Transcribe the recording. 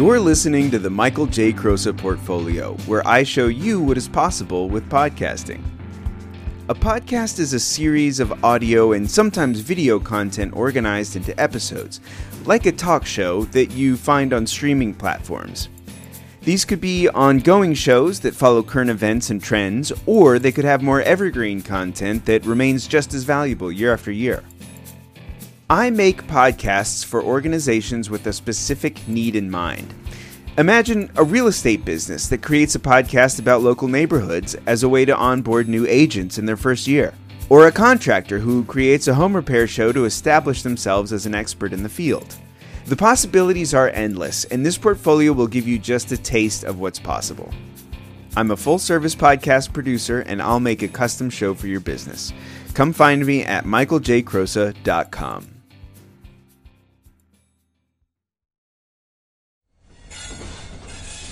You're listening to the Michael J. Crosa Portfolio, where I show you what is possible with podcasting. A podcast is a series of audio and sometimes video content organized into episodes, like a talk show that you find on streaming platforms. These could be ongoing shows that follow current events and trends, or they could have more evergreen content that remains just as valuable year after year. I make podcasts for organizations with a specific need in mind. Imagine a real estate business that creates a podcast about local neighborhoods as a way to onboard new agents in their first year, or a contractor who creates a home repair show to establish themselves as an expert in the field. The possibilities are endless, and this portfolio will give you just a taste of what's possible. I'm a full service podcast producer, and I'll make a custom show for your business. Come find me at michaeljcrosa.com.